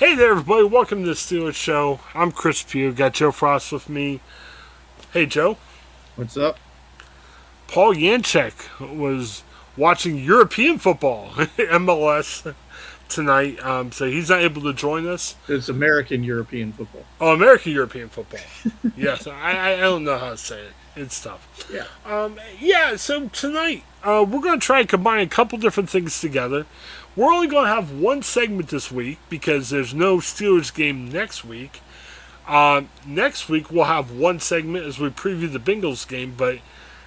Hey there, everybody. Welcome to the Steelers Show. I'm Chris Pugh. Got Joe Frost with me. Hey, Joe. What's up? Paul Yanchek was watching European football, MLS, tonight. Um, so he's not able to join us. It's American European football. Oh, American European football. yes, I, I don't know how to say it. It's tough. Yeah. Um, yeah, so tonight uh, we're going to try and combine a couple different things together. We're only going to have one segment this week because there's no Steelers game next week. Uh, next week we'll have one segment as we preview the Bengals game, but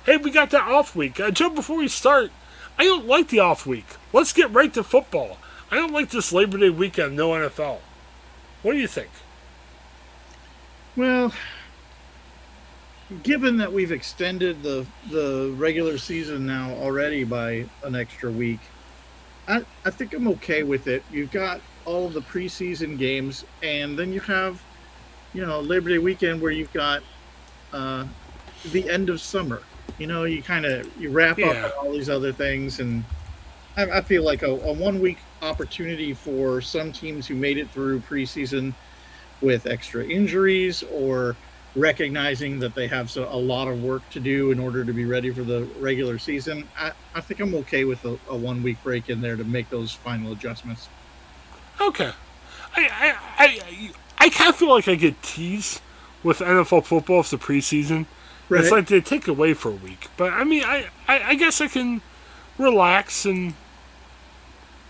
hey, we got that off week. Uh, Joe, before we start, I don't like the off week. Let's get right to football. I don't like this Labor Day weekend, no NFL. What do you think? Well, given that we've extended the the regular season now already by an extra week, I, I think I'm okay with it. You've got all the preseason games, and then you have, you know, Labor Day weekend where you've got uh, the end of summer. You know, you kind of you wrap Yeah. up all these other things, and I, I feel like a, a one week opportunity for some teams who made it through preseason with extra injuries or recognizing that they have so, a lot of work to do in order to be ready for the regular season. I, I think I'm okay with a, a one week break in there to make those final adjustments. Okay. I I I, I kind of feel like I get teased with NFL football if the preseason. Right. It's like they take away for a week. But I mean, I, I, I guess I can relax and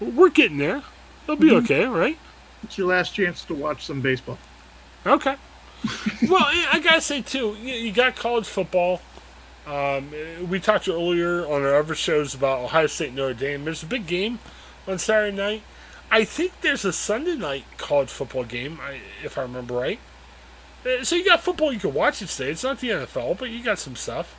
we're getting there. It'll be Mhm. okay, right? it's your last chance to watch some baseball. Okay. well, I gotta say too, you, got college football. Um, we talked earlier on our other shows about Ohio State Notre Dame. There's a big game on Saturday night. I think there's a Sunday night college football game, if I remember right. Uh, So you got football you can watch each day. It's not the NFL, but you got some stuff.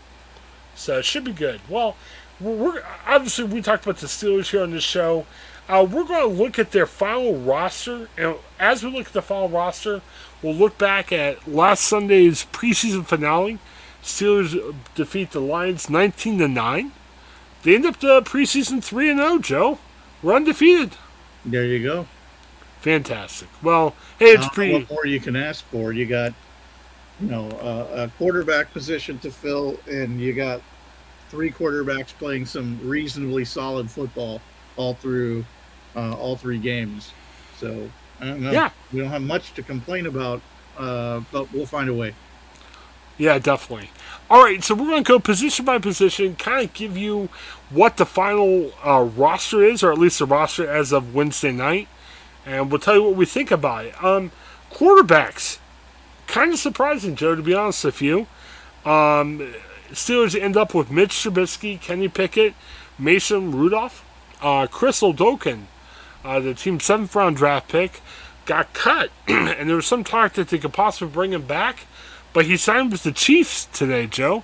So it should be good. Well, we're obviously we talked about the Steelers here on this show. Uh, we're going to look at their final roster, and as we look at the final roster, we'll look back at last Sunday's preseason finale. Steelers defeat the Lions 19 to nine. They end up the preseason three and zero. Joe, we're undefeated. There you go. Fantastic. Well, hey, it's Uh, pretty. What more you can ask for? You got, you know, uh, a quarterback position to fill, and you got three quarterbacks playing some reasonably solid football all through uh, all three games. So I don't know. Yeah. We don't have much to complain about, uh, but we'll find a way. Yeah, definitely. All right, so we're going to go position by position, kind of give you what the final uh, roster is, or at least the roster as of Wednesday night, and we'll tell you what we think about it. Um, quarterbacks, kind of surprising, Joe, to be honest with you. Um, Steelers end up with Mitch Trubisky, Kenny Pickett, Mason Rudolph, uh, Chris Oladokun, uh, the team's seventh round draft pick, got cut, and there was some talk that they could possibly bring him back. But he signed with the Chiefs today, Joe.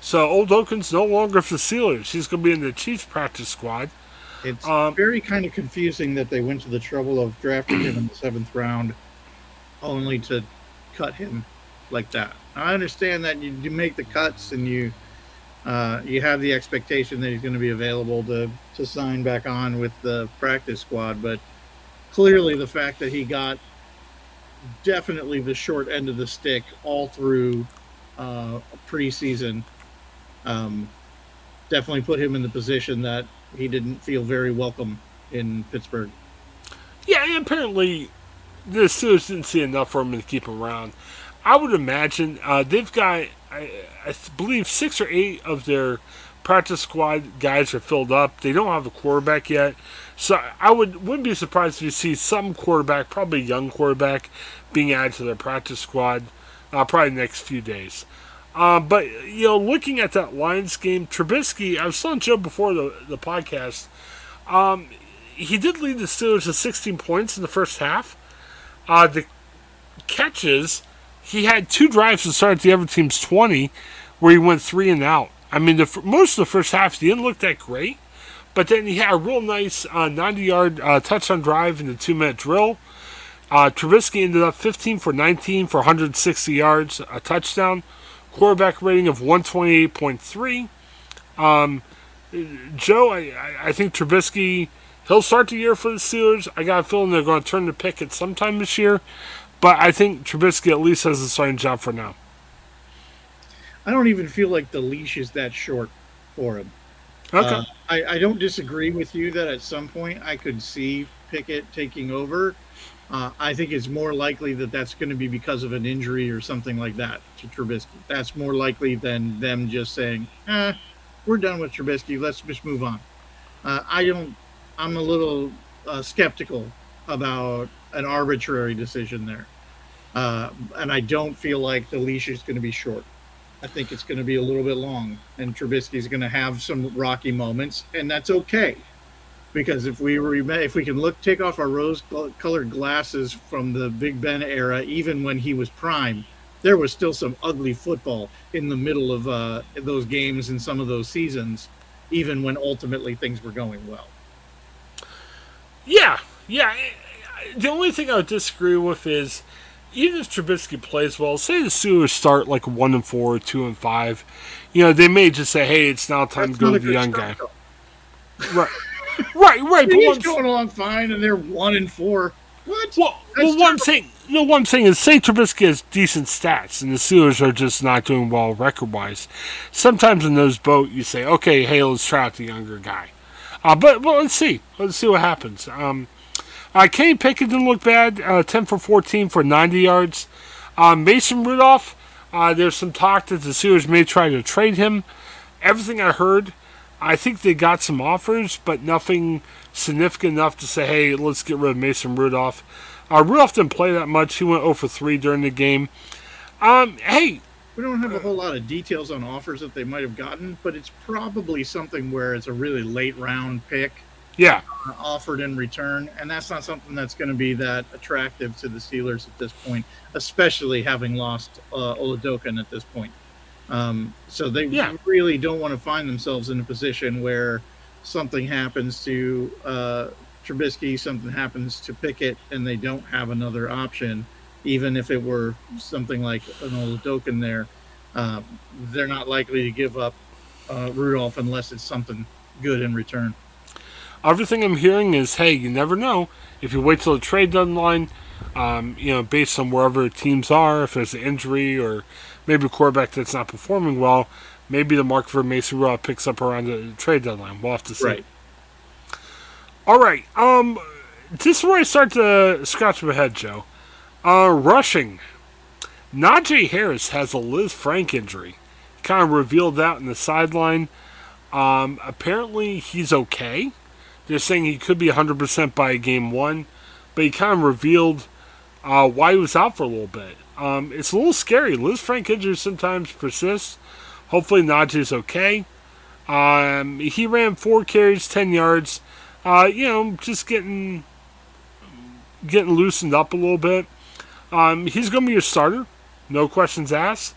So Oladokun's no longer for the Steelers. He's going to be in the Chiefs practice squad. It's Um, very kind of confusing that they went to the trouble of drafting him in the seventh round, only to cut him like that. I understand that you, you make the cuts and you uh, you have the expectation that he's going to be available to to sign back on with the practice squad, but clearly the fact that he got definitely the short end of the stick all through uh, preseason um, definitely put him in the position that he didn't feel very welcome in Pittsburgh. Yeah, and apparently the Steelers didn't see enough for him to keep him around. I would imagine uh, they've got, I, I believe, six or eight of their practice squad guys are filled up. They don't have a quarterback yet, so I would wouldn't be surprised if you see some quarterback, probably young quarterback, being added to their practice squad, uh, probably next few days. Uh, but you know, looking at that Lions game, Trubisky, I was telling Joe before the the podcast. Um, he did lead the Steelers to 16 points in the first half. Uh, the catches, he had two drives to start at the other team's 20, where he went three and out. I mean, the most of the first half he didn't look that great, but then he had a real nice 90-yard uh, touchdown drive in the two-minute drill. Uh, Trubisky ended up 15 for 19 for 160 yards, a touchdown, quarterback rating of 128.3. Um, Joe, I, I- I think Trubisky he'll start the year for the Steelers. I got a feeling they're going to turn the pick at sometime this year, but I think Trubisky at least has a starting job for now. I don't even feel like the leash is that short for him. Okay. Uh, I, I don't disagree with you that at some point I could see Pickett taking over. Uh, I think it's more likely that that's going to be because of an injury or something like that to Trubisky. That's more likely than them just saying, eh, we're done with Trubisky. Let's just move on. Uh, I don't, I'm a little uh, skeptical about an arbitrary decision there. Uh, and I don't feel like the leash is going to be short. I think it's going to be a little bit long, and Trubisky's going to have some rocky moments, and that's okay. Because if we rem- if we can look take off our rose-colored glasses from the Big Ben era, even when he was prime, there was still some ugly football in the middle of uh, those games and some of those seasons, even when ultimately things were going well. Yeah, yeah. The only thing I would disagree with is even if Trubisky plays well, say the Steelers start like one and four, two and five, you know, they may just say, "Hey, it's now time That's to go to the young guy." Right, right, right. but he's going along fine, and they're one and four. What? Well, well one thing, no, one thing is, say Trubisky has decent stats, and the Steelers are just not doing well record-wise. Sometimes in those boat, you say, "Okay, hey, let's try out the younger guy." Uh, but well, let's see, let's see what happens. Um, uh, Kenny Pickett didn't look bad. Uh, 10 for 14 for 90 yards. Uh, Mason Rudolph, uh, there's some talk that the Steelers may try to trade him. Everything I heard, I think they got some offers, but nothing significant enough to say, hey, let's get rid of Mason Rudolph. Uh, Rudolph didn't play that much. He went 0 for 3 during the game. Um, hey. We don't have a whole lot of details on offers that they might have gotten, but it's probably something where it's a really late round pick yeah offered in return, and that's not something that's going to be that attractive to the Steelers at this point, especially having lost uh, Oladokun at this point. Um, so they yeah. really don't want to find themselves in a position where something happens to uh, Trubisky, something happens to Pickett, and they don't have another option, even if it were something like an Oladokun there. Uh, they're not likely to give up uh, Rudolph unless it's something good in return. Everything I'm hearing is, hey, you never know. If you wait till the trade deadline, um, you know, based on wherever teams are, if there's an injury or maybe a quarterback that's not performing well, maybe the market for Mason Rudolph picks up around the trade deadline. We'll have to see. Right. All right. Um, this is where I start to scratch my head, Joe. Uh, rushing. Najee Harris has a Lisfranc injury. Kind of revealed that in the sideline. Um, apparently, he's okay. They're saying he could be 100% by game one, but he kind of revealed uh, why he was out for a little bit. Um, it's a little scary. Lisfranc injuries sometimes persist. Hopefully, Najee's okay. Um, he ran four carries, 10 yards. Uh, you know, just getting getting loosened up a little bit. Um, he's going to be your starter, no questions asked.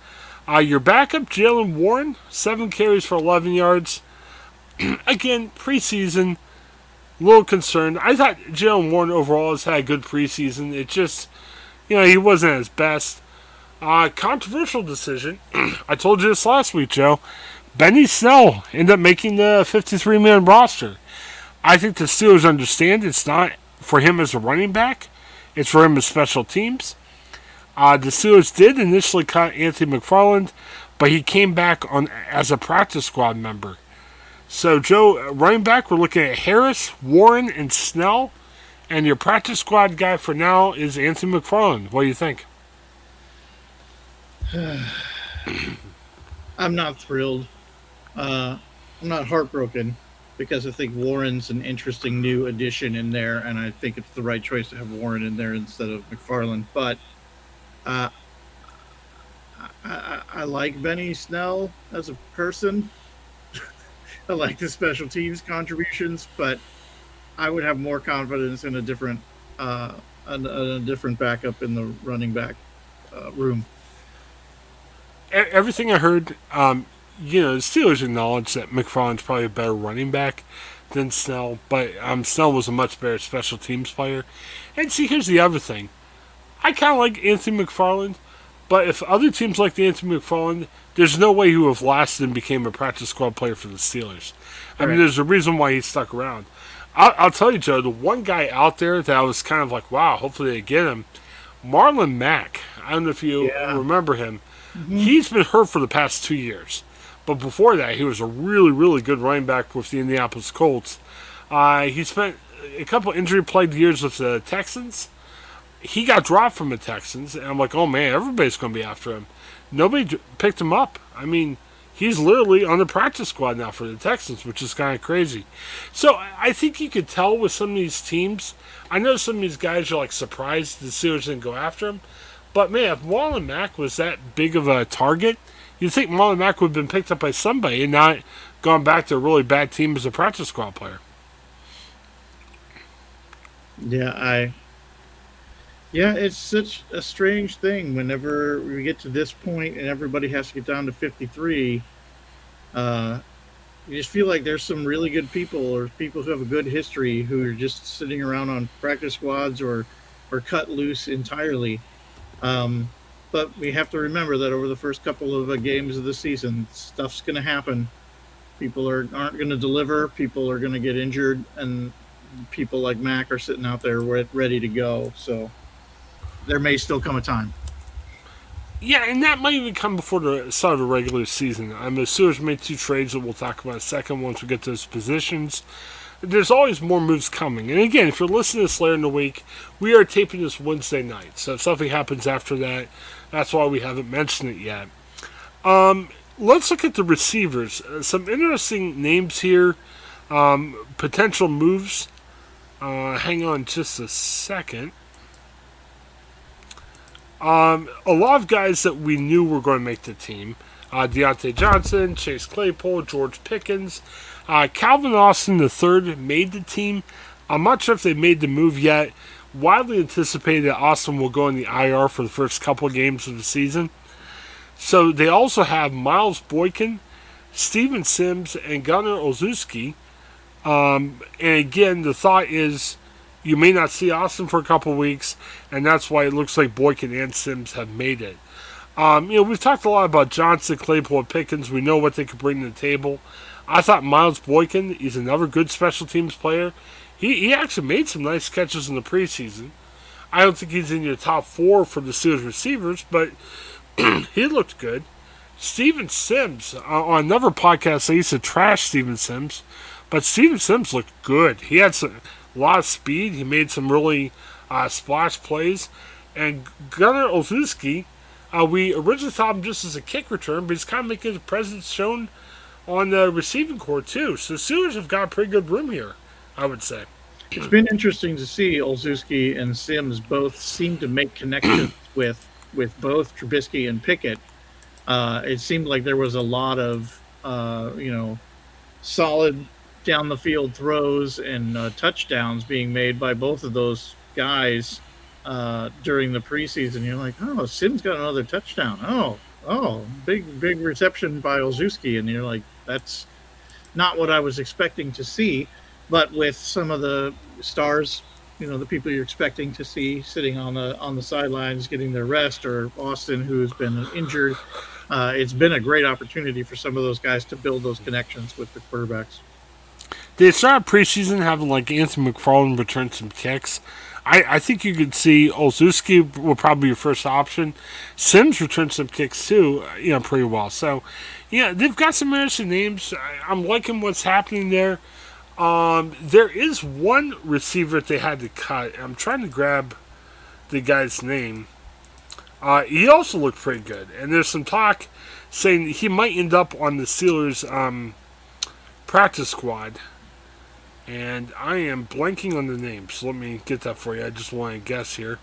Uh, your backup, Jaylen Warren, seven carries for 11 yards. Again, preseason a little concerned. I thought Jaylen Warren overall has had a good preseason. It just, you know, he wasn't his best. Uh, controversial decision. I told you this last week, Joe. Benny Snell ended up making the 53 man roster. I think the Steelers understand it's not for him as a running back, it's for him as special teams. Uh, the Steelers did initially cut Anthony McFarland, but he came back on as a practice squad member. So, Joe, running back, we're looking at Harris, Warren, and Snell. And your practice squad guy for now is Anthony McFarland. What do you think? I'm not thrilled. Uh, I'm not heartbroken because I think Warren's an interesting new addition in there, and I think it's the right choice to have Warren in there instead of McFarland. But uh, I, I, I like Benny Snell as a person. I like the special teams contributions, but I would have more confidence in a different uh, a, a different backup in the running back uh, room. Everything I heard, um, you know, the Steelers acknowledge that McFarland's probably a better running back than Snell, but um, Snell was a much better special teams player. And see, here's the other thing. I kind of like Anthony McFarland, but if other teams like the Anthony McFarland, there's no way he would have lasted and became a practice squad player for the Steelers. I mean, there's a reason why he stuck around. I'll, I'll tell you, Joe, the one guy out there that I was kind of like, wow, hopefully they get him, Marlon Mack. I don't know if you Yeah. remember him. He's been hurt for the past two years. But before that, he was a really, really good running back with the Indianapolis Colts. Uh, he spent a couple injury plagued years with the Texans. He got dropped from the Texans, and I'm like, oh man, everybody's going to be after him. Nobody picked him up. I mean, he's literally on the practice squad now for the Texans, which is kind of crazy. So I think you could tell with some of these teams. I know some of these guys are like surprised the Steelers didn't go after him, but man, if Marlon Mack was that big of a target, you'd think Marlon Mack would have been picked up by somebody and not gone back to a really bad team as a practice squad player. Yeah, I. Yeah, it's such a strange thing whenever we get to this point and everybody has to get down to 53. Uh, you just feel like there's some really good people or people who have a good history who are just sitting around on practice squads or, or cut loose entirely. Um, but we have to remember that over the first couple of uh, games of the season, stuff's going to happen. People are, aren't going to deliver. People are going to get injured, and people like Mac are sitting out there ready to go. So there may still come a time. Yeah, and that might even come before the start of the regular season. I'm the Steelers made two trades that we'll talk about second once we get to those positions. There's always more moves coming. And again, if you're listening to this later in the week, we are taping this Wednesday night. So if something happens after that, that's why we haven't mentioned it yet. Um, let's look at the receivers. Uh, some interesting names here, um, potential moves. Uh, hang on just a second. Um, a lot of guys that we knew were going to make the team. Uh, Diontae Johnson, Chase Claypool, George Pickens. Uh, Calvin Austin III made the team. I'm not sure if they made the move yet. Widely anticipated that Austin will go in the IR for the first couple games of the season. So they also have Miles Boykin, Steven Sims, and Gunnar Olszewski. Um, and again, the thought is you may not see Austin for a couple weeks, and that's why it looks like Boykin and Sims have made it. Um, you know, we've talked a lot about Johnson, Claypool, and Pickens. We know what they could bring to the table. I thought Miles Boykin is another good special teams player. He, he actually made some nice catches in the preseason. I don't think he's in your top four for the Steelers receivers, but he looked good. Steven Sims, uh, on another podcast, I used to trash Steven Sims, but Steven Sims looked good. He had some, a lot of speed. He made some really uh, splash plays. And Gunnar Olszewski, uh, we originally thought him just as a kick return, but he's kind of making his presence shown on the receiving core too. So Steelers have got pretty good room here, I would say. It's been interesting to see Olszewski and Sims both seem to make connections with with both Trubisky and Pickett. Uh, it seemed like there was a lot of uh, you know solid down the field throws and uh, touchdowns being made by both of those guys uh, during the preseason. You're like, oh, Sims got another touchdown. Oh, oh, big big reception by Olszewski, and you're like, that's not what I was expecting to see. But with some of the stars, you know, the people you're expecting to see sitting on the on the sidelines getting their rest, or Austin who's been injured, uh, it's been a great opportunity for some of those guys to build those connections with the quarterbacks. They started preseason having like Anthony McFarland return some kicks. I, I think you could see Olszewski will probably be your first option. Sims returned some kicks too, you know, pretty well. So, yeah, they've got some interesting names. I, I'm liking what's happening there. Um, there is one receiver that they had to cut. I'm trying to grab the guy's name. Uh, he also looked pretty good, and there's some talk saying he might end up on the Steelers' um, practice squad. And I am blanking on the name, so let me get that for you. I just want to guess here.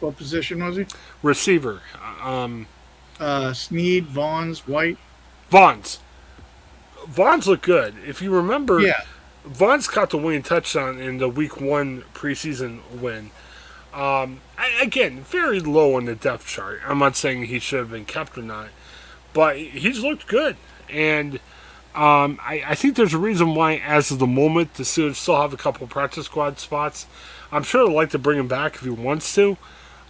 What position was he? Receiver, um, Uh, Sneed, Vaughn's, White. Vaughns. Vaughns look good. If you remember, Yeah, Vaughn's caught the winning touchdown in the Week One preseason win. Um, I, again, very low on the depth chart. I'm not saying he should have been kept or not, but he's looked good, and um, I, I think there's a reason why, as of the moment, the Steelers still have a couple practice squad spots. I'm sure they'd like to bring him back if he wants to.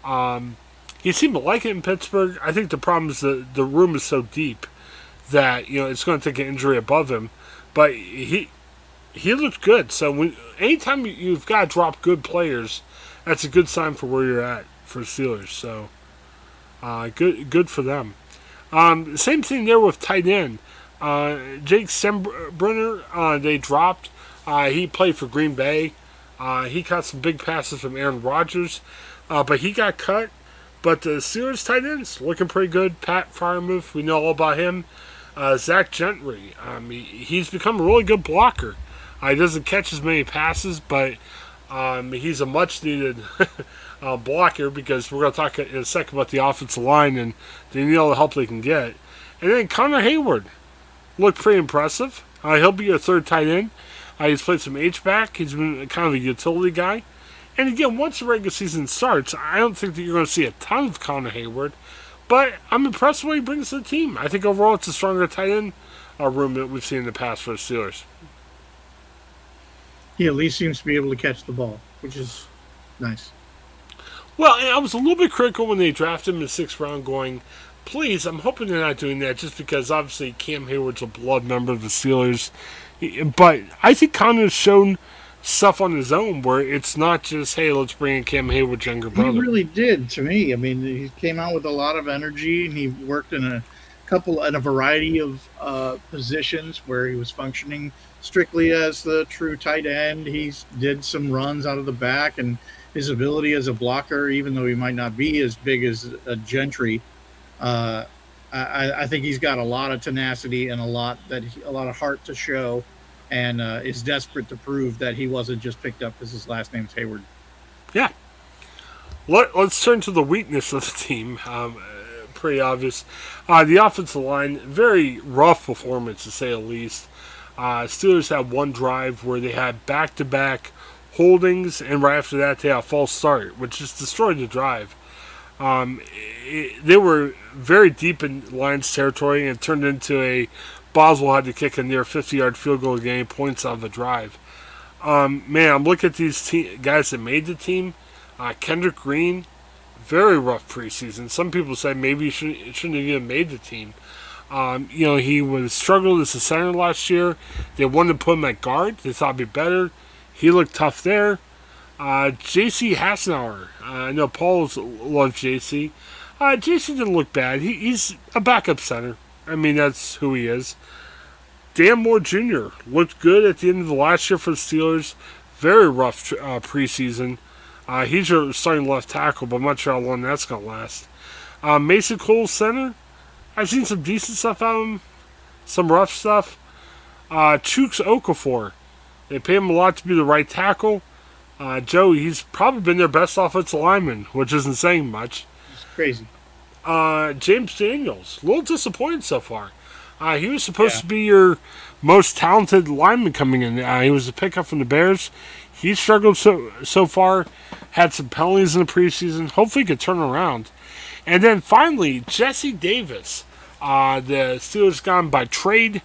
Um, he seemed to like it in Pittsburgh. I think the problem is that the room is so deep that you know it's going to take an injury above him. But he he looked good. So when anytime you've got to drop good players, that's a good sign for where you're at for Steelers. So uh, good good for them. Um, same thing there with tight end. Uh, Jace Sternberger, uh, they dropped. Uh, he played for Green Bay. Uh, he caught some big passes from Aaron Rodgers, uh, but he got cut. But the Steelers tight ends looking pretty good. Pat Freiermuth, we know all about him. Uh, Zach Gentry, um, he, he's become a really good blocker. he doesn't catch as many passes, but um, he's a much needed blocker because we're going to talk in a second about the offensive line and they need all the help they can get. And then Connor Heyward looked pretty impressive. Uh, he'll be your third tight end. Uh, he's played some H back. He's been kind of a utility guy. And again, once the regular season starts, I don't think that you're going to see a ton of Connor Heyward. but I'm impressed with what he brings to the team. I think overall it's a stronger tight end uh, room that we've seen in the past for the Steelers. He at least seems to be able to catch the ball, which is nice. Well, I was a little bit critical when they drafted him in the sixth round, going, please, I'm hoping they're not doing that just because obviously Cam Heyward's a blood member of the Steelers. But I think Connor's shown stuff on his own where it's not just, hey, let's bring in Cam Heyward's younger brother. He really did to me. I mean, he came out with a lot of energy and he worked in a couple, in a variety of uh, positions where he was functioning strictly as the true tight end. He did some runs out of the back and his ability as a blocker, even though he might not be as big as a Gentry, uh, I, I, think he's got a lot of tenacity and a lot that he, a lot of heart to show, and uh, is desperate to prove that he wasn't just picked up because his last name's Heyward. Yeah. Let, us turn to the weakness of the team. Um, pretty obvious. Uh, the offensive line, very rough performance to say the least. Uh, Steelers had one drive where they had back-to-back holdings, and right after that they had a false start, which just destroyed the drive. Um, it, they were very deep in Lions territory and turned into a Boswell had to kick a near 50 yard field goal to points on the drive. Um, man, I'm looking at these te- guys that made the team. Uh, Kendrick Green, very rough preseason. Some people say maybe he shouldn't, shouldn't have even made the team. Um, you know, he was struggled as a center last year. They wanted to put him at guard. They thought it'd be better. He looked tough there. Uh, J.C. Hassenauer. Uh, I know Paul's loves J.C. Uh, J.C. didn't look bad. He, he's a backup center. I mean, that's who he is. Dan Moore Jr. looked good at the end of the last year for the Steelers. Very rough uh, preseason. Uh, he's your starting left tackle, but I'm not sure how long that's going to last. Uh, Mason Cole center. I've seen some decent stuff out of him. Some rough stuff. Uh, Chuks Okorafor. They pay him a lot to be the right tackle. Uh, Joe, he's probably been their best offensive lineman, which isn't saying much. It's crazy. Uh, James Daniels, a little disappointed so far. Uh, he was supposed yeah. to be your most talented lineman coming in. Uh, he was a pickup from the Bears. He struggled so so far. Had some penalties in the preseason. Hopefully, he could turn around. And then finally, Jesse Davis. Uh, the Steelers gone by trade.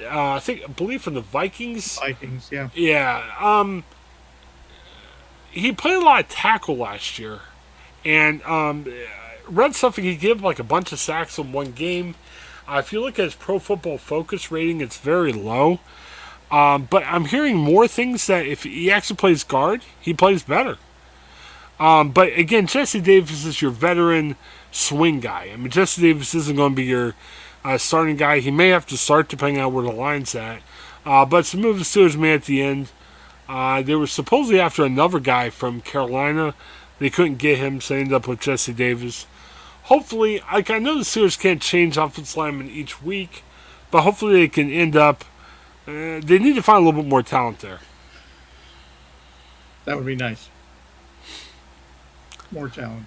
Uh, I think I believe from the Vikings. Vikings, yeah. Yeah. Um, he played a lot of tackle last year, and um, read something he gave like a bunch of sacks in one game. Uh, if you look at his Pro Football Focus rating, it's very low. Um, but I'm hearing more things that if he actually plays guard, he plays better. Um, but again, Jesse Davis is your veteran swing guy. I mean, Jesse Davis isn't going to be your uh, starting guy. He may have to start depending on where the line's at. Uh, but some move the Steelers made at the end. Uh, they were supposedly after another guy from Carolina. They couldn't get him, so they ended up with Jesse Davis. Hopefully, like I know the Steelers can't change offensive linemen each week, but hopefully they can end up. Uh, they need to find a little bit more talent there. That would be nice. More talent.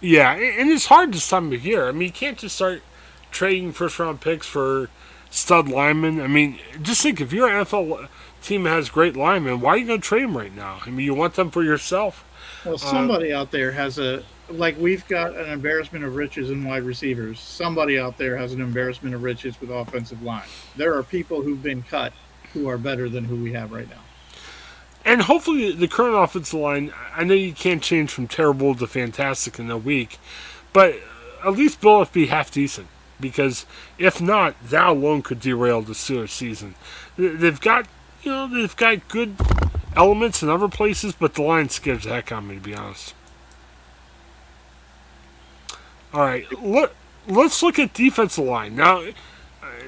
Yeah, and it's hard this time of year. I mean, you can't just start trading first round picks for stud linemen. I mean, just think if you're an NFL team has great linemen, why are you going to trade them right now? I mean, you want them for yourself. Well, somebody uh, out there has a like we've got an embarrassment of riches in wide receivers. Somebody out there has an embarrassment of riches with offensive line. There are people who've been cut who are better than who we have right now. And hopefully, the current offensive line. I know you can't change from terrible to fantastic in a week, but at least Bill be half decent. Because if not, that alone could derail the Steelers season. They've got you know, they've got good elements in other places, but the line scares the heck out of me, to be honest. All right, look, let's look at defensive line. Now,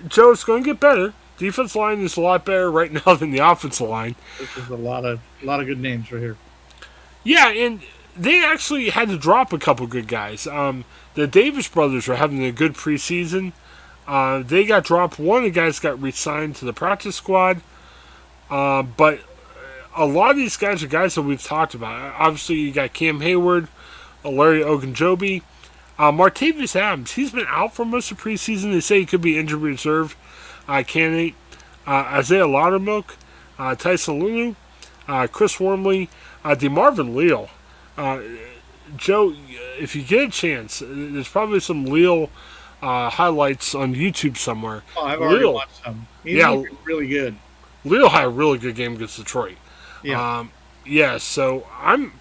Joe, it's going to get better. Defense line is a lot better right now than the offensive line. This is a lot of a lot of good names right here. Yeah, and they actually had to drop a couple good guys. Um, the Davis brothers are having a good preseason. Uh, they got dropped. One of the guys got re-signed to the practice squad. Uh, but a lot of these guys are guys that we've talked about. Obviously, you got Cam Heyward, Larry Ogunjobi, uh, Montravius Adams. He's been out for most of preseason. They say he could be injury reserve uh, candidate. Uh, Isaiah Loudermilk, uh, Tyson Lulu, uh, Chris Wormley, uh, DeMarvin Leal. Uh, Joe, if you get a chance, there's probably some Leal uh, highlights on YouTube somewhere. Oh, I've already Leal, watched some. He's Yeah. looking really good. Leal had a really good game against Detroit. Yeah. Um, yeah, so I'm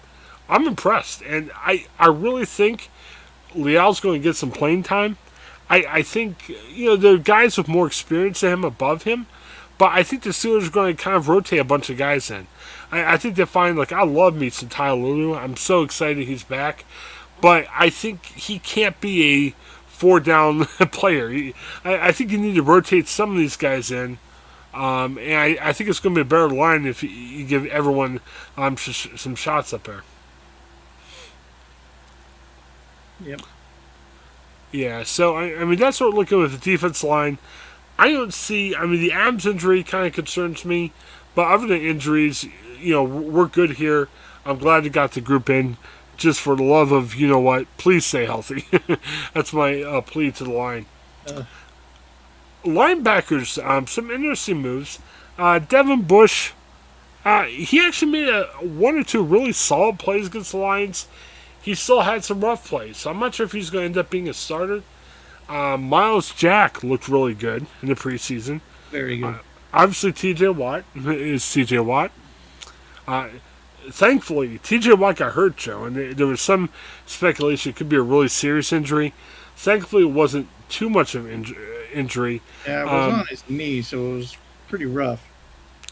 I'm impressed, and I I really think Leal's going to get some playing time. I I think you know there are guys with more experience than him above him, but I think the Steelers are going to kind of rotate a bunch of guys in. I, I think they find like I love me some Ty Lulu. I'm so excited he's back, but I think he can't be a four down player. He, I, I think you need to rotate some of these guys in. Um, and I, I think it's going to be a better line if you, you give everyone um, sh- some shots up there. Yep. Yeah, so I, I mean that's what we're looking with the defense line. I don't see. I mean the Adams injury kind of concerns me, but other than injuries, you know we're good here. I'm glad they got the group in. Just for the love of you know what, please stay healthy. that's my uh, plea to the line. Uh. Linebackers, um, some interesting moves. Uh, Devin Bush, uh, he actually made a one or two really solid plays against the Lions he still had some rough plays. So I'm not sure if he's going to end up being a starter. Uh, Myles Jack looked really good in the preseason. Very good. Obviously, TJ Watt is TJ Watt. Uh, thankfully, TJ Watt got hurt, Joe, and there, was some speculation it could be a really serious injury. Thankfully, it wasn't too much of an inj- injury. yeah, it was um, on his knee, so it was pretty rough.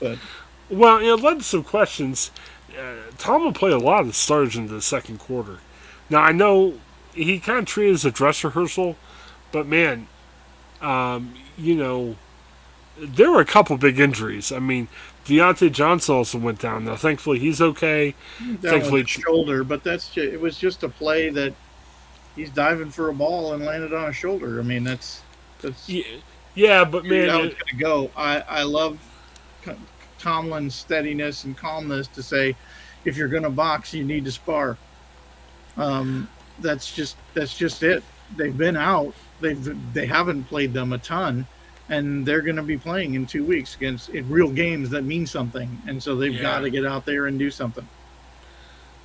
But Well, it led to some questions. Uh, Tom will play a lot of the starters into the second quarter. Now, I know he kind of treated it as a dress rehearsal, but man, um, you know, there were a couple big injuries. I mean, Diontae Johnson also went down. Now, thankfully, he's okay. down Thankfully- shoulder. But that's ju- it was just a play that he's diving for a ball and landed on a shoulder. I mean, that's Yeah, yeah but man, it- it's going to go. I I love Tomlin's steadiness and calmness to say, if you're going to box, you need to spar. Um, that's just that's just it. They've been out. They've they haven't played them a ton, and they're going to be playing in two weeks against in real games that mean something. And so they've Yeah. got to get out there and do something.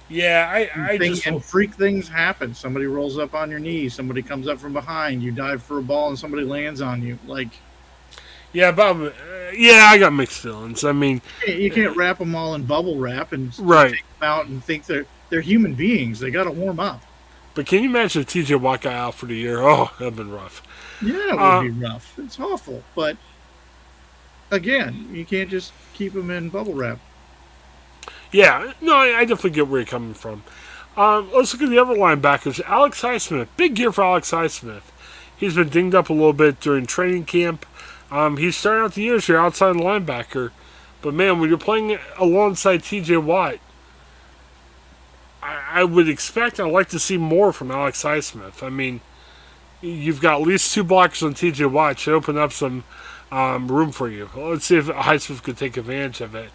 Yeah, I, I Thing- just and freak things happen. Somebody rolls up on your knee. Somebody comes up from behind. You dive for a ball, and somebody lands on you. Like yeah, Bob. Uh, yeah, I got mixed feelings. I mean, you can't wrap them all in bubble wrap and Right. take them out and think they're they're human beings. They got to warm up. but can you imagine if TJ Watt got out for the year? Oh, that'd been rough. Yeah, it would Uh, be rough. It's awful, but again, you can't just keep them in bubble wrap. Yeah, no, I, I definitely get where you're coming from. Um, let's look at the other linebackers. Alex Highsmith, big year for Alex Highsmith. He's been dinged up a little bit during training camp. Um, he's starting out the year as your outside linebacker, but man, when you're playing alongside T.J. Watt, I, I would expect, I'd like to see more from Alex Highsmith. I mean, you've got at least two blockers on T.J. Watt. Should open up some um, room for you. Let's see if Highsmith could take advantage of it.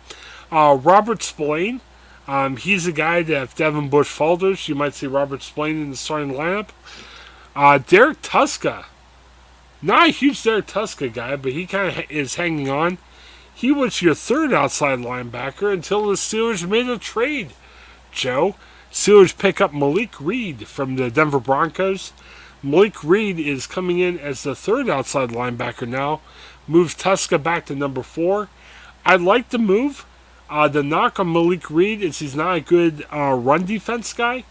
Uh, Robert Spillane, um, he's a guy that if Devin Bush falters, you might see Robert Spillane in the starting lineup. Uh, Derrek Tuszka, not a huge Derrek Tuszka guy, but he kind of is hanging on. He was your third outside linebacker until the Steelers made a trade. Joe, Steelers pick up Malik Reed from the Denver Broncos. Malik Reed is coming in as the third outside linebacker now. Moves Tuszka back to number four. I like the move. Uh, the knock on Malik Reed is he's not a good uh, run defense guy,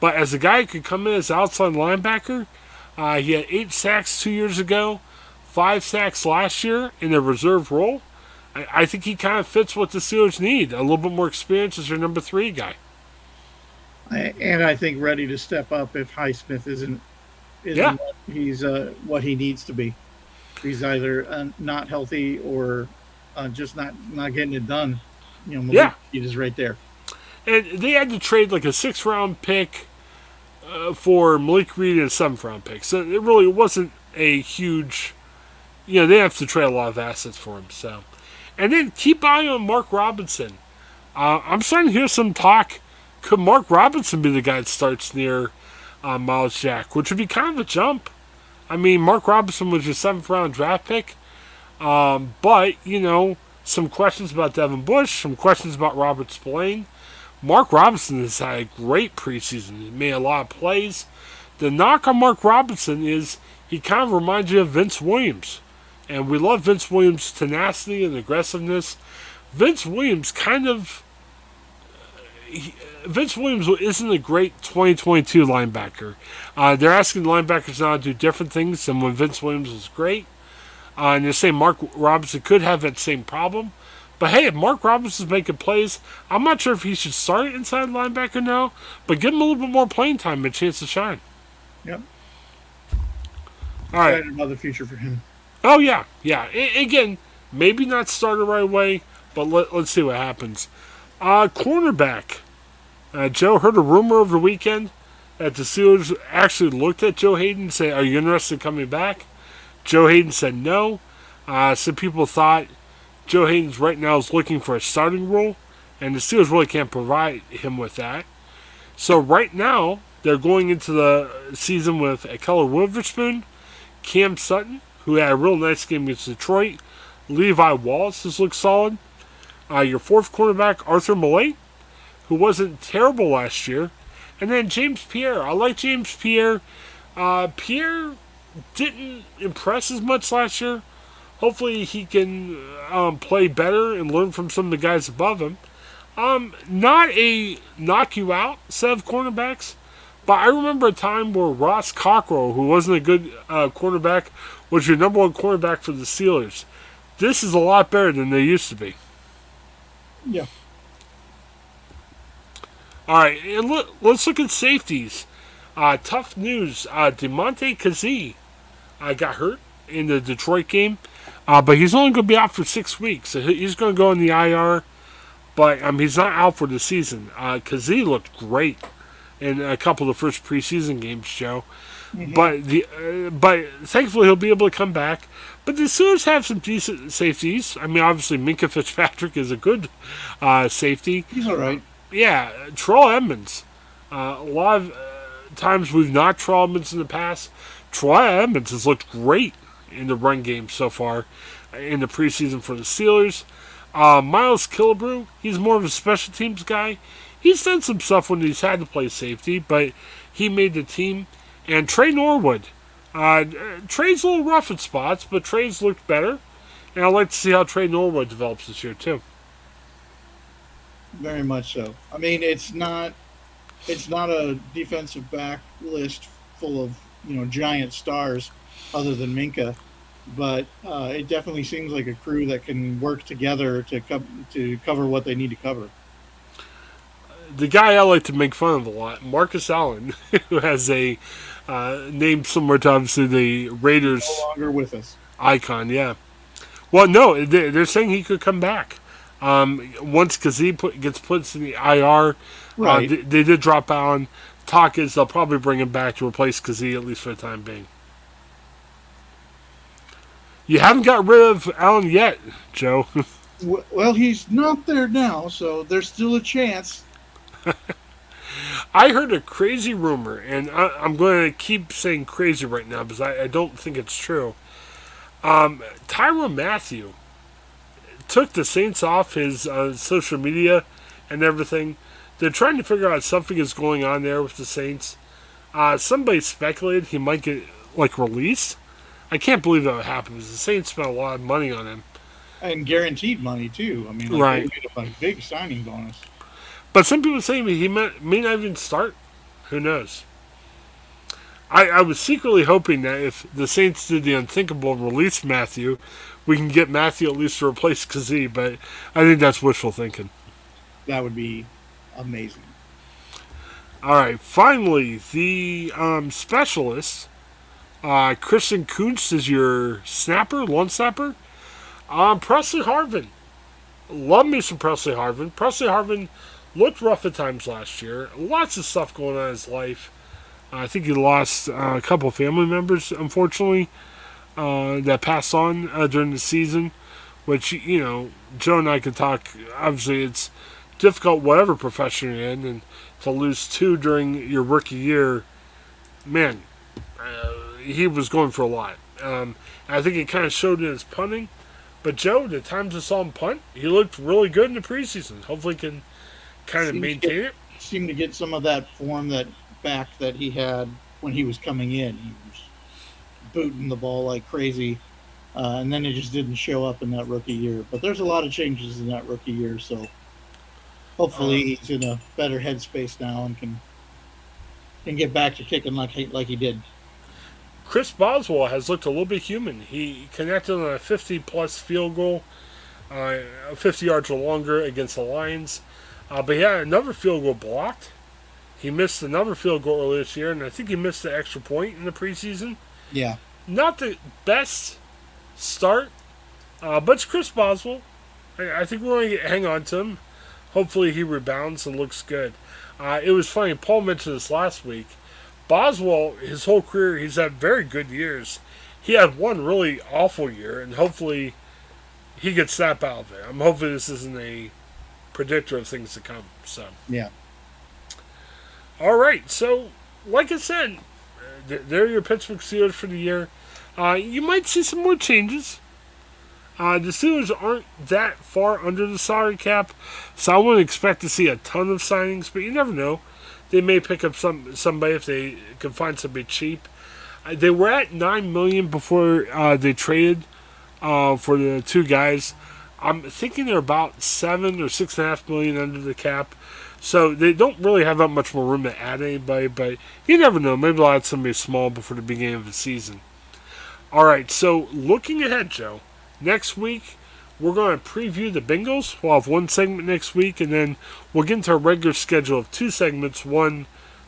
but as a guy who could come in as outside linebacker, uh, he had eight sacks two years ago, five sacks last year in a reserve role. I, I think he kind of fits what the Steelers need. A little bit more experience as their number three guy. And I think ready to step up if Highsmith isn't, isn't Yeah. what he's uh, what he needs to be. He's either uh, not healthy or uh, just not not getting it done. You know, Malik Yeah. Is right there. And they had to trade like a six round pick uh, for Malik Reed and a seventh round pick. So it really wasn't a huge, you know, they have to trade a lot of assets for him. So, and then keep eye on Mark Robinson. Uh, I'm starting to hear some talk. Could Mark Robinson be the guy that starts near uh, Myles Jack, which would be kind of a jump? I mean, Mark Robinson was your seventh round draft pick, um, but you know, some questions about Devin Bush, some questions about Robert Spillane. Mark Robinson has had a great preseason. He made a lot of plays. The knock on Mark Robinson is he kind of reminds you of Vince Williams. And we love Vince Williams' tenacity and aggressiveness. Vince Williams kind of. He, Vince Williams isn't a great 2022 linebacker. Uh, they're asking linebackers now to do different things than when Vince Williams was great. Uh, and they're saying Mark Robinson could have that same problem. But hey, if Mark Robinson's making plays, I'm not sure if he should start inside linebacker now, but give him a little bit more playing time and a chance to shine. Yep. All right. Excited about the future for him. Oh yeah, yeah. I- again, maybe not start the right way, but let, let's see what happens. Uh, cornerback. Uh, Joe heard a rumor over the weekend that the Steelers actually looked at Joe Haden and said, "Are you interested in coming back?" Joe Haden said no. Uh, some people thought Joe Haden's right now is looking for a starting role, and the Steelers really can't provide him with that. So right now they're going into the season with Ahkello Witherspoon, Cam Sutton, who had a real nice game against Detroit. Levi Wallace has looked solid. Uh, your fourth cornerback, Arthur Maulet, who wasn't terrible last year. And then James Pierre. I like James Pierre. Uh, Pierre didn't impress as much last year. Hopefully he can um, play better and learn from some of the guys above him. Um, not a knock you out set of cornerbacks, but I remember a time where Ross Cockrell, who wasn't a good uh, cornerback, was your number one cornerback for the Steelers. This is a lot better than they used to be. Yeah. All right, and look, let's look at safeties. Uh, tough news. Uh, Damontae Kazee uh, got hurt in the Detroit game, uh, but he's only going to be out for six weeks. So he's going to go in the IR, but um, he's not out for the season. Uh, he looked great in a couple of the first preseason games, Joe. But the uh, but thankfully he'll be able to come back. But the Steelers have some decent safeties. I mean, obviously Minkah Fitzpatrick is a good uh, safety He's all right. yeah, Terrell Edmunds. Uh, a lot of uh, times we've not Terrell Edmunds in the past. Terrell Edmunds has looked great in the run game so far in the preseason for the Steelers. Uh, Miles Killebrew, he's more of a special teams guy. He's done some stuff when he's had to play safety, but he made the team. And Tre Norwood. Uh, Tre's a little rough in spots, but Tre's looked better. And I'd like to see how Tre Norwood develops this year, too. Very much so. I mean, it's not it's not a defensive back list full of you know giant stars, other than Minkah, but uh, it definitely seems like a crew that can work together to co- to cover what they need to cover. the guy I like to make fun of a lot, Marcus Allen, who has a uh, name similar to obviously the Raiders No longer with us. icon. Yeah. Well, no, they- they're saying he could come back. Um, once Kazee put, gets put in the IR, uh, Right. they, they did drop Allen. Talk is they'll probably bring him back to replace Kazee at least for the time being. You haven't got rid of Allen yet, Joe. Well, he's not there now, so there's still a chance. I heard a crazy rumor, and I, I'm going to keep saying crazy right now because I, I don't think it's true. Um, Tyrann Mathieu took the Saints off his uh, social media and everything. They're trying to figure out something is going on there with the Saints. Uh, somebody speculated he might get like released. I can't believe that would happen because the Saints spent a lot of money on him. And guaranteed money too. I mean, like, Right. get a big signing bonus. But some people say he may, may not even start. Who knows? I, I was secretly hoping that if the Saints did the unthinkable and released Mathieu, we can get Mathieu at least to replace Kazee, but I think that's wishful thinking. That would be amazing. All right, finally, the um, specialist, uh, Christian Kuntz is your snapper, long snapper. Um, Pressley Harvin. Love me some Pressley Harvin. Pressley Harvin looked rough at times last year. Lots of stuff going on in his life. I think he lost uh, a couple family members, unfortunately, uh, that passed on uh, during the season. Which you know, Joe and I can talk. Obviously, it's difficult, whatever profession you're in, and to lose two during your rookie year, man, uh, he was going for a lot. Um, I think it kind of showed in his punting. But Joe, the times I saw him punt, he looked really good in the preseason. Hopefully, can kind of maintain get, it. Seemed to get some of that form that back that he had when he was coming in. He was booting the ball like crazy, uh, and then it just didn't show up in that rookie year. But there's a lot of changes in that rookie year, so hopefully um, he's in a better headspace now and can can get back to kicking like he, like he did. Chris Boswell has looked a little bit human. He connected on a 50 plus field goal, uh, 50 yards or longer against the Lions. Uh, but he had another field goal blocked. He missed another field goal earlier this year, and I think he missed the extra point in the preseason. Yeah. Not the best start, uh, but it's Chris Boswell. I, I think we're going to hang on to him. Hopefully he rebounds and looks good. Uh, it was funny, Paul mentioned this last week. Boswell, his whole career, he's had very good years. He had one really awful year, and hopefully he gets snap out of it. I'm hoping this isn't a predictor of things to come. So yeah. All right, so like I said, they're your Pittsburgh Steelers for the year. Uh, you might see some more changes. Uh, the Steelers aren't that far under the salary cap, so I wouldn't expect to see a ton of signings. But you never know; they may pick up some somebody if they can find somebody cheap. Uh, they were at nine million before uh, they traded uh, for the two guys. I'm thinking they're about seven or six and a half million under the cap. So they don't really have that much more room to add anybody, but you never know. Maybe they'll add somebody small before the beginning of the season. All right, so looking ahead, Joe, next week we're going to preview the Bengals. We'll have one segment next week, and then we'll get into our regular schedule of two segments one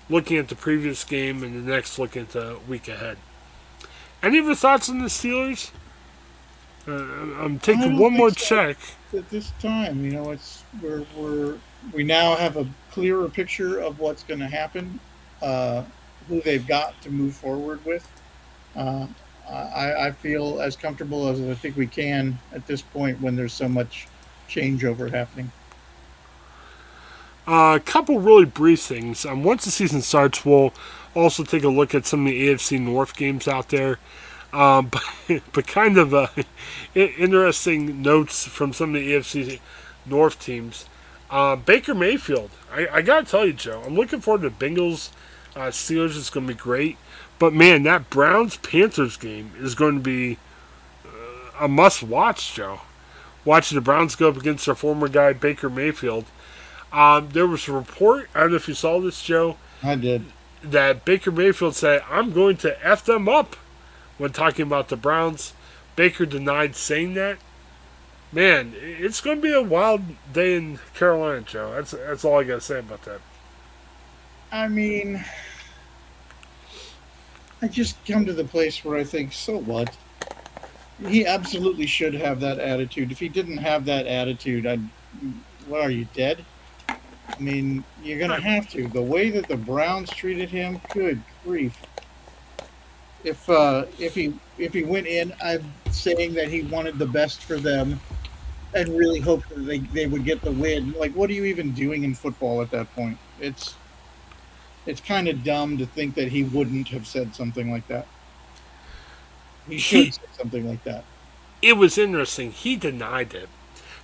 looking at the previous game, and the next looking at the week ahead. Any of your thoughts on the Steelers? Uh, I'm taking one more check. At this time, you know, it's we're we're we now have a clearer picture of what's going to happen, uh, who they've got to move forward with. Uh, I, I, feel as comfortable as I think we can at this point when there's so much changeover happening. Uh, a couple really brief things. Um, once the season starts, we'll also take a look at some of the AFC North games out there. Um, but, but kind of uh, interesting notes from some of the AFC North teams. Uh, Baker Mayfield. I, I got to tell you, Joe, I'm looking forward to Bengals uh, Steelers. It's going to be great. But man, that Browns Panthers game is going to be uh, a must watch, Joe. Watching the Browns go up against their former guy, Baker Mayfield. Um, there was a report, I don't know if you saw this, Joe. I did. That Baker Mayfield said, I'm going to F them up when talking about the Browns. Baker denied saying that man, it's going to be a wild day in Carolina, Joe. That's that's all I got to say about that. I mean, I just come to the place where I think, so what? He absolutely should have that attitude. If he didn't have that attitude, I'd. What are you dead? I mean, you're gonna have to. The way that the Browns treated him, good grief. If uh, if he if he went in, I'm saying that he wanted the best for them and really hope that they, they would get the win. Like, what are you even doing in football at that point? It's it's kind of dumb to think that he wouldn't have said something like that. He should he, say something like that. It was interesting. He denied it,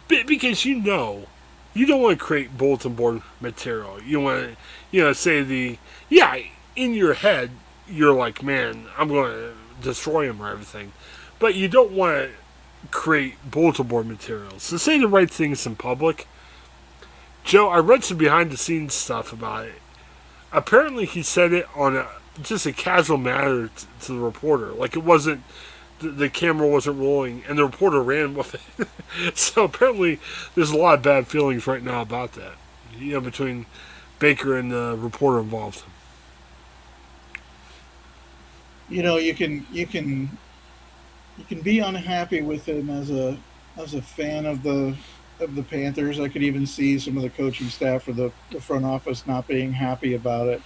because you know, you don't want to create bulletin board material. You want to, you know, say the yeah in your head. You're like, man, I'm going to destroy him or everything, but you don't want to create bulletin board materials. To say the right things in public. Joe, I read some behind the scenes stuff about it. Apparently, he said it on a just a casual matter t- to the reporter. Like it wasn't the, the camera wasn't rolling, and the reporter ran with it. so apparently, there's a lot of bad feelings right now about that. You know, between Baker and the reporter involved. You know, you can you can you can be unhappy with him as a as a fan of the of the Panthers. I could even see some of the coaching staff or the, the front office not being happy about it.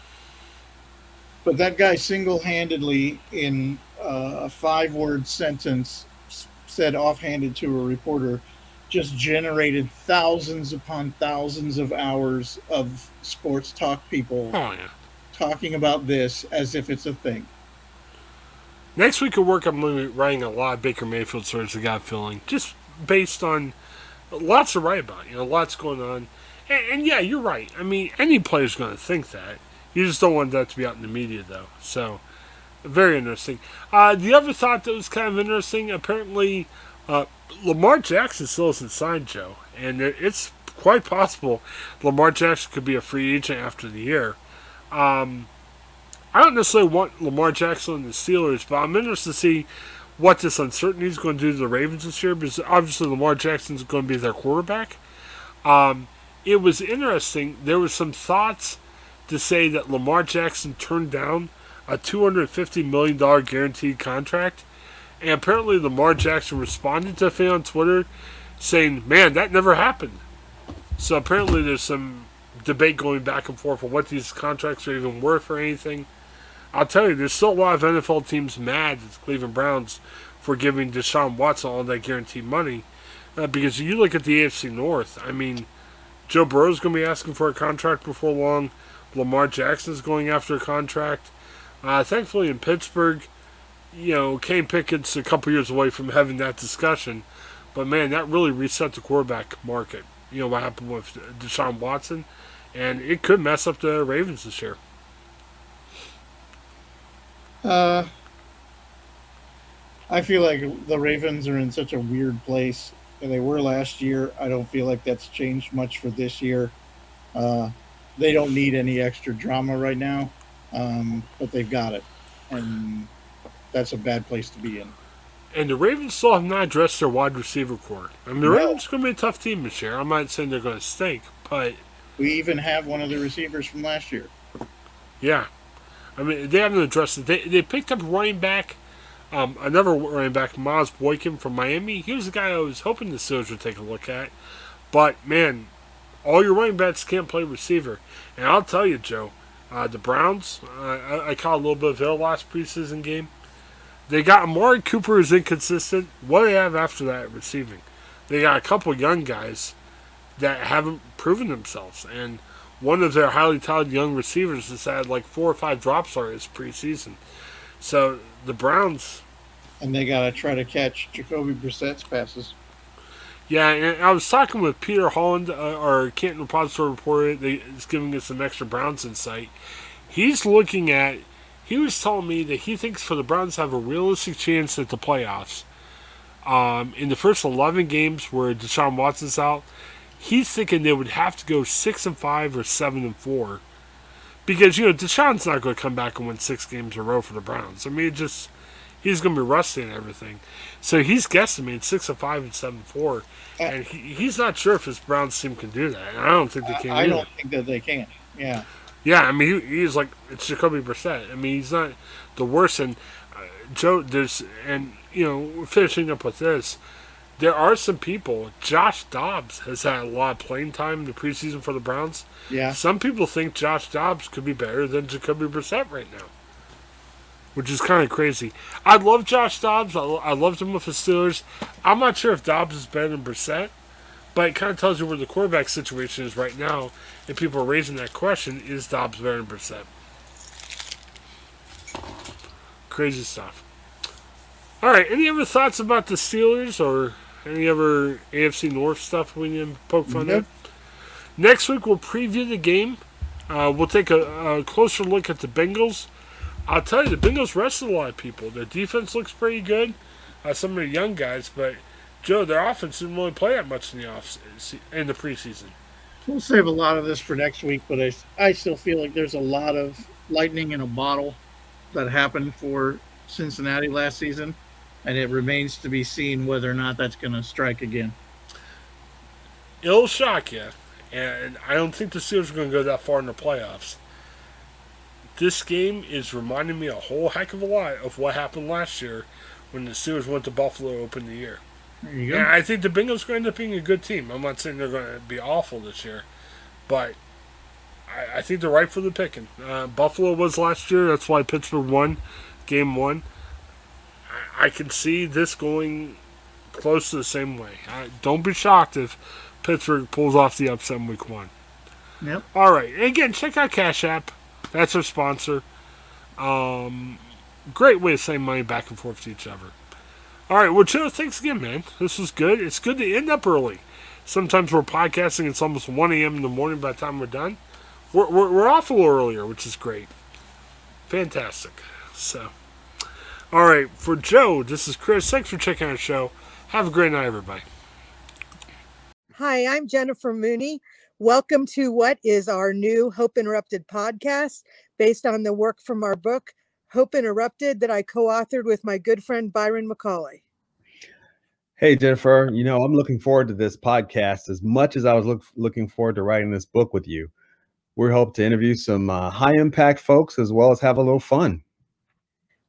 But that guy single handedly, in uh, a five word sentence, said offhanded to a reporter, just generated thousands upon thousands of hours of sports talk people Oh yeah. talking about this as if it's a thing. Next week at work, I'm going to be writing a lot of Baker Mayfield stories. I got feeling just based on lots to write about. You know, lots going on, and, and yeah, you're right. I mean, any player's going to think that. You just don't want that to be out in the media, though. So, very interesting. Uh, the other thought that was kind of interesting, apparently, uh, Lamar Jackson still isn't signed, Joe, and it's quite possible Lamar Jackson could be a free agent after the year. Um, I don't necessarily want Lamar Jackson and the Steelers, but I'm interested to see what this uncertainty is going to do to the Ravens this year because obviously Lamar Jackson is going to be their quarterback. Um, it was interesting. There was some thoughts to say that Lamar Jackson turned down a $250 million guaranteed contract. And apparently Lamar Jackson responded to a fan on Twitter saying, man, that never happened. So apparently there's some debate going back and forth on what these contracts are even worth or anything. I'll tell you, there's still a lot of NFL teams mad at the Cleveland Browns for giving Deshaun Watson all that guaranteed money. Uh, because you look at the AFC North, I mean, Joe Burrow's going to be asking for a contract before long. Lamar Jackson's going after a contract. Uh, thankfully, in Pittsburgh, you know, Kenny Pickett's a couple years away from having that discussion. But man, that really reset the quarterback market. You know what happened with Deshaun Watson, and it could mess up the Ravens this year. Uh, I feel like the Ravens are in such a weird place. And they were last year. I don't feel like that's changed much for this year. Uh, they don't need any extra drama right now, um, but they've got it, and that's a bad place to be in. And the Ravens still have not addressed their wide receiver corps. I mean, the No. Ravens are going to be a tough team this year. I'm not saying they're going to stink, but We even have one of the receivers from last year. yeah. I mean, they haven't addressed it. They, they picked up running back, um, another running back, Miles Boykin from Miami. He was the guy I was hoping the Steelers would take a look at. But, man, all your running backs can't play receiver. And I'll tell you, Joe, uh, the Browns, uh, I, I caught a little bit of their last preseason game. They got Amari Cooper is inconsistent. What do they have after that receiving? They got a couple young guys that haven't proven themselves. And one of their highly talented young receivers has had like four or five drops already this preseason. So the Browns, And they got to try to catch Jacoby Brissett's passes. yeah, and I was talking with Peter Holland, uh, our Canton Repository reporter, that is giving us some extra Browns insight. He's looking at, he was telling me that he thinks for the Browns have a realistic chance at the playoffs, um, in the first 11 games where Deshaun Watson's out, he's thinking they would have to go 6 and 5 or 7 and 4. Because, you know, Deshaun's not going to come back and win six games in a row for the Browns. I mean, just, he's going to be rusty and everything. So he's guesstimating 6 and 5 and 7 and 4. And he, he's not sure if his Browns team can do that. And I don't think they can I either. don't think that they can. Yeah. Yeah, I mean, he, he's like it's Jacoby Brissett. I mean, he's not the worst. And uh, Joe, there's and you know, finishing up with this, there are some people. Josh Dobbs has had a lot of playing time in the preseason for the Browns. Yeah. Some people think Josh Dobbs could be better than Jacoby Brissett right now, which is kind of crazy. I love Josh Dobbs. I, I loved him with the Steelers. I'm not sure if Dobbs is better than Brissett, but it kind of tells you where the quarterback situation is right now. And people are raising that question: Is Dobbs better than Brissett? Crazy stuff. All right. Any other thoughts about the Steelers or any other AFC North stuff we need to poke fun at? Next week we'll preview the game. Uh, we'll take a, a closer look at the Bengals. I'll tell you, the Bengals rested a lot of people. Their defense looks pretty good. Uh, some of the young guys, but Joe, their offense didn't really play that much in the off in the preseason. We'll save a lot of this for next week, but I, I still feel like there's a lot of lightning in a bottle that happened for Cincinnati last season, and it remains to be seen whether or not that's going to strike again. It'll shock you, and I don't think the Steelers are going to go that far in the playoffs. This game is reminding me a whole heck of a lot of what happened last year when the Steelers went to Buffalo open the year. There you go. And I think the Bengals are going to end up being a good team. I'm not saying they're going to be awful this year, but I, I think they're right for the picking. Uh, Buffalo was last year. That's why Pittsburgh won game one. I, I can see this going close to the same way. I, don't be shocked if Pittsburgh pulls off the upset in week one. Yep. All right. And again, check out Cash App. That's our sponsor. Um, great way to save money back and forth to each other. All right, well, Joe, thanks again, man. This was good. It's good to end up early. Sometimes we're podcasting, it's almost 1 a.m. in the morning by the time we're done. We're, we're, we're off a little earlier, which is great. Fantastic. So, all right, for Joe, this is Chris. Thanks for checking out our show. Have a great night, everybody. Hi, I'm Jennifer Mooney. Welcome to what is our new Hope Interrupted podcast based on the work from our book, Hope Interrupted, that I co authored with my good friend Byron McCauley. Hey, Jennifer, you know, I'm looking forward to this podcast as much as I was look, looking forward to writing this book with you. We hope to interview some uh, high impact folks as well as have a little fun.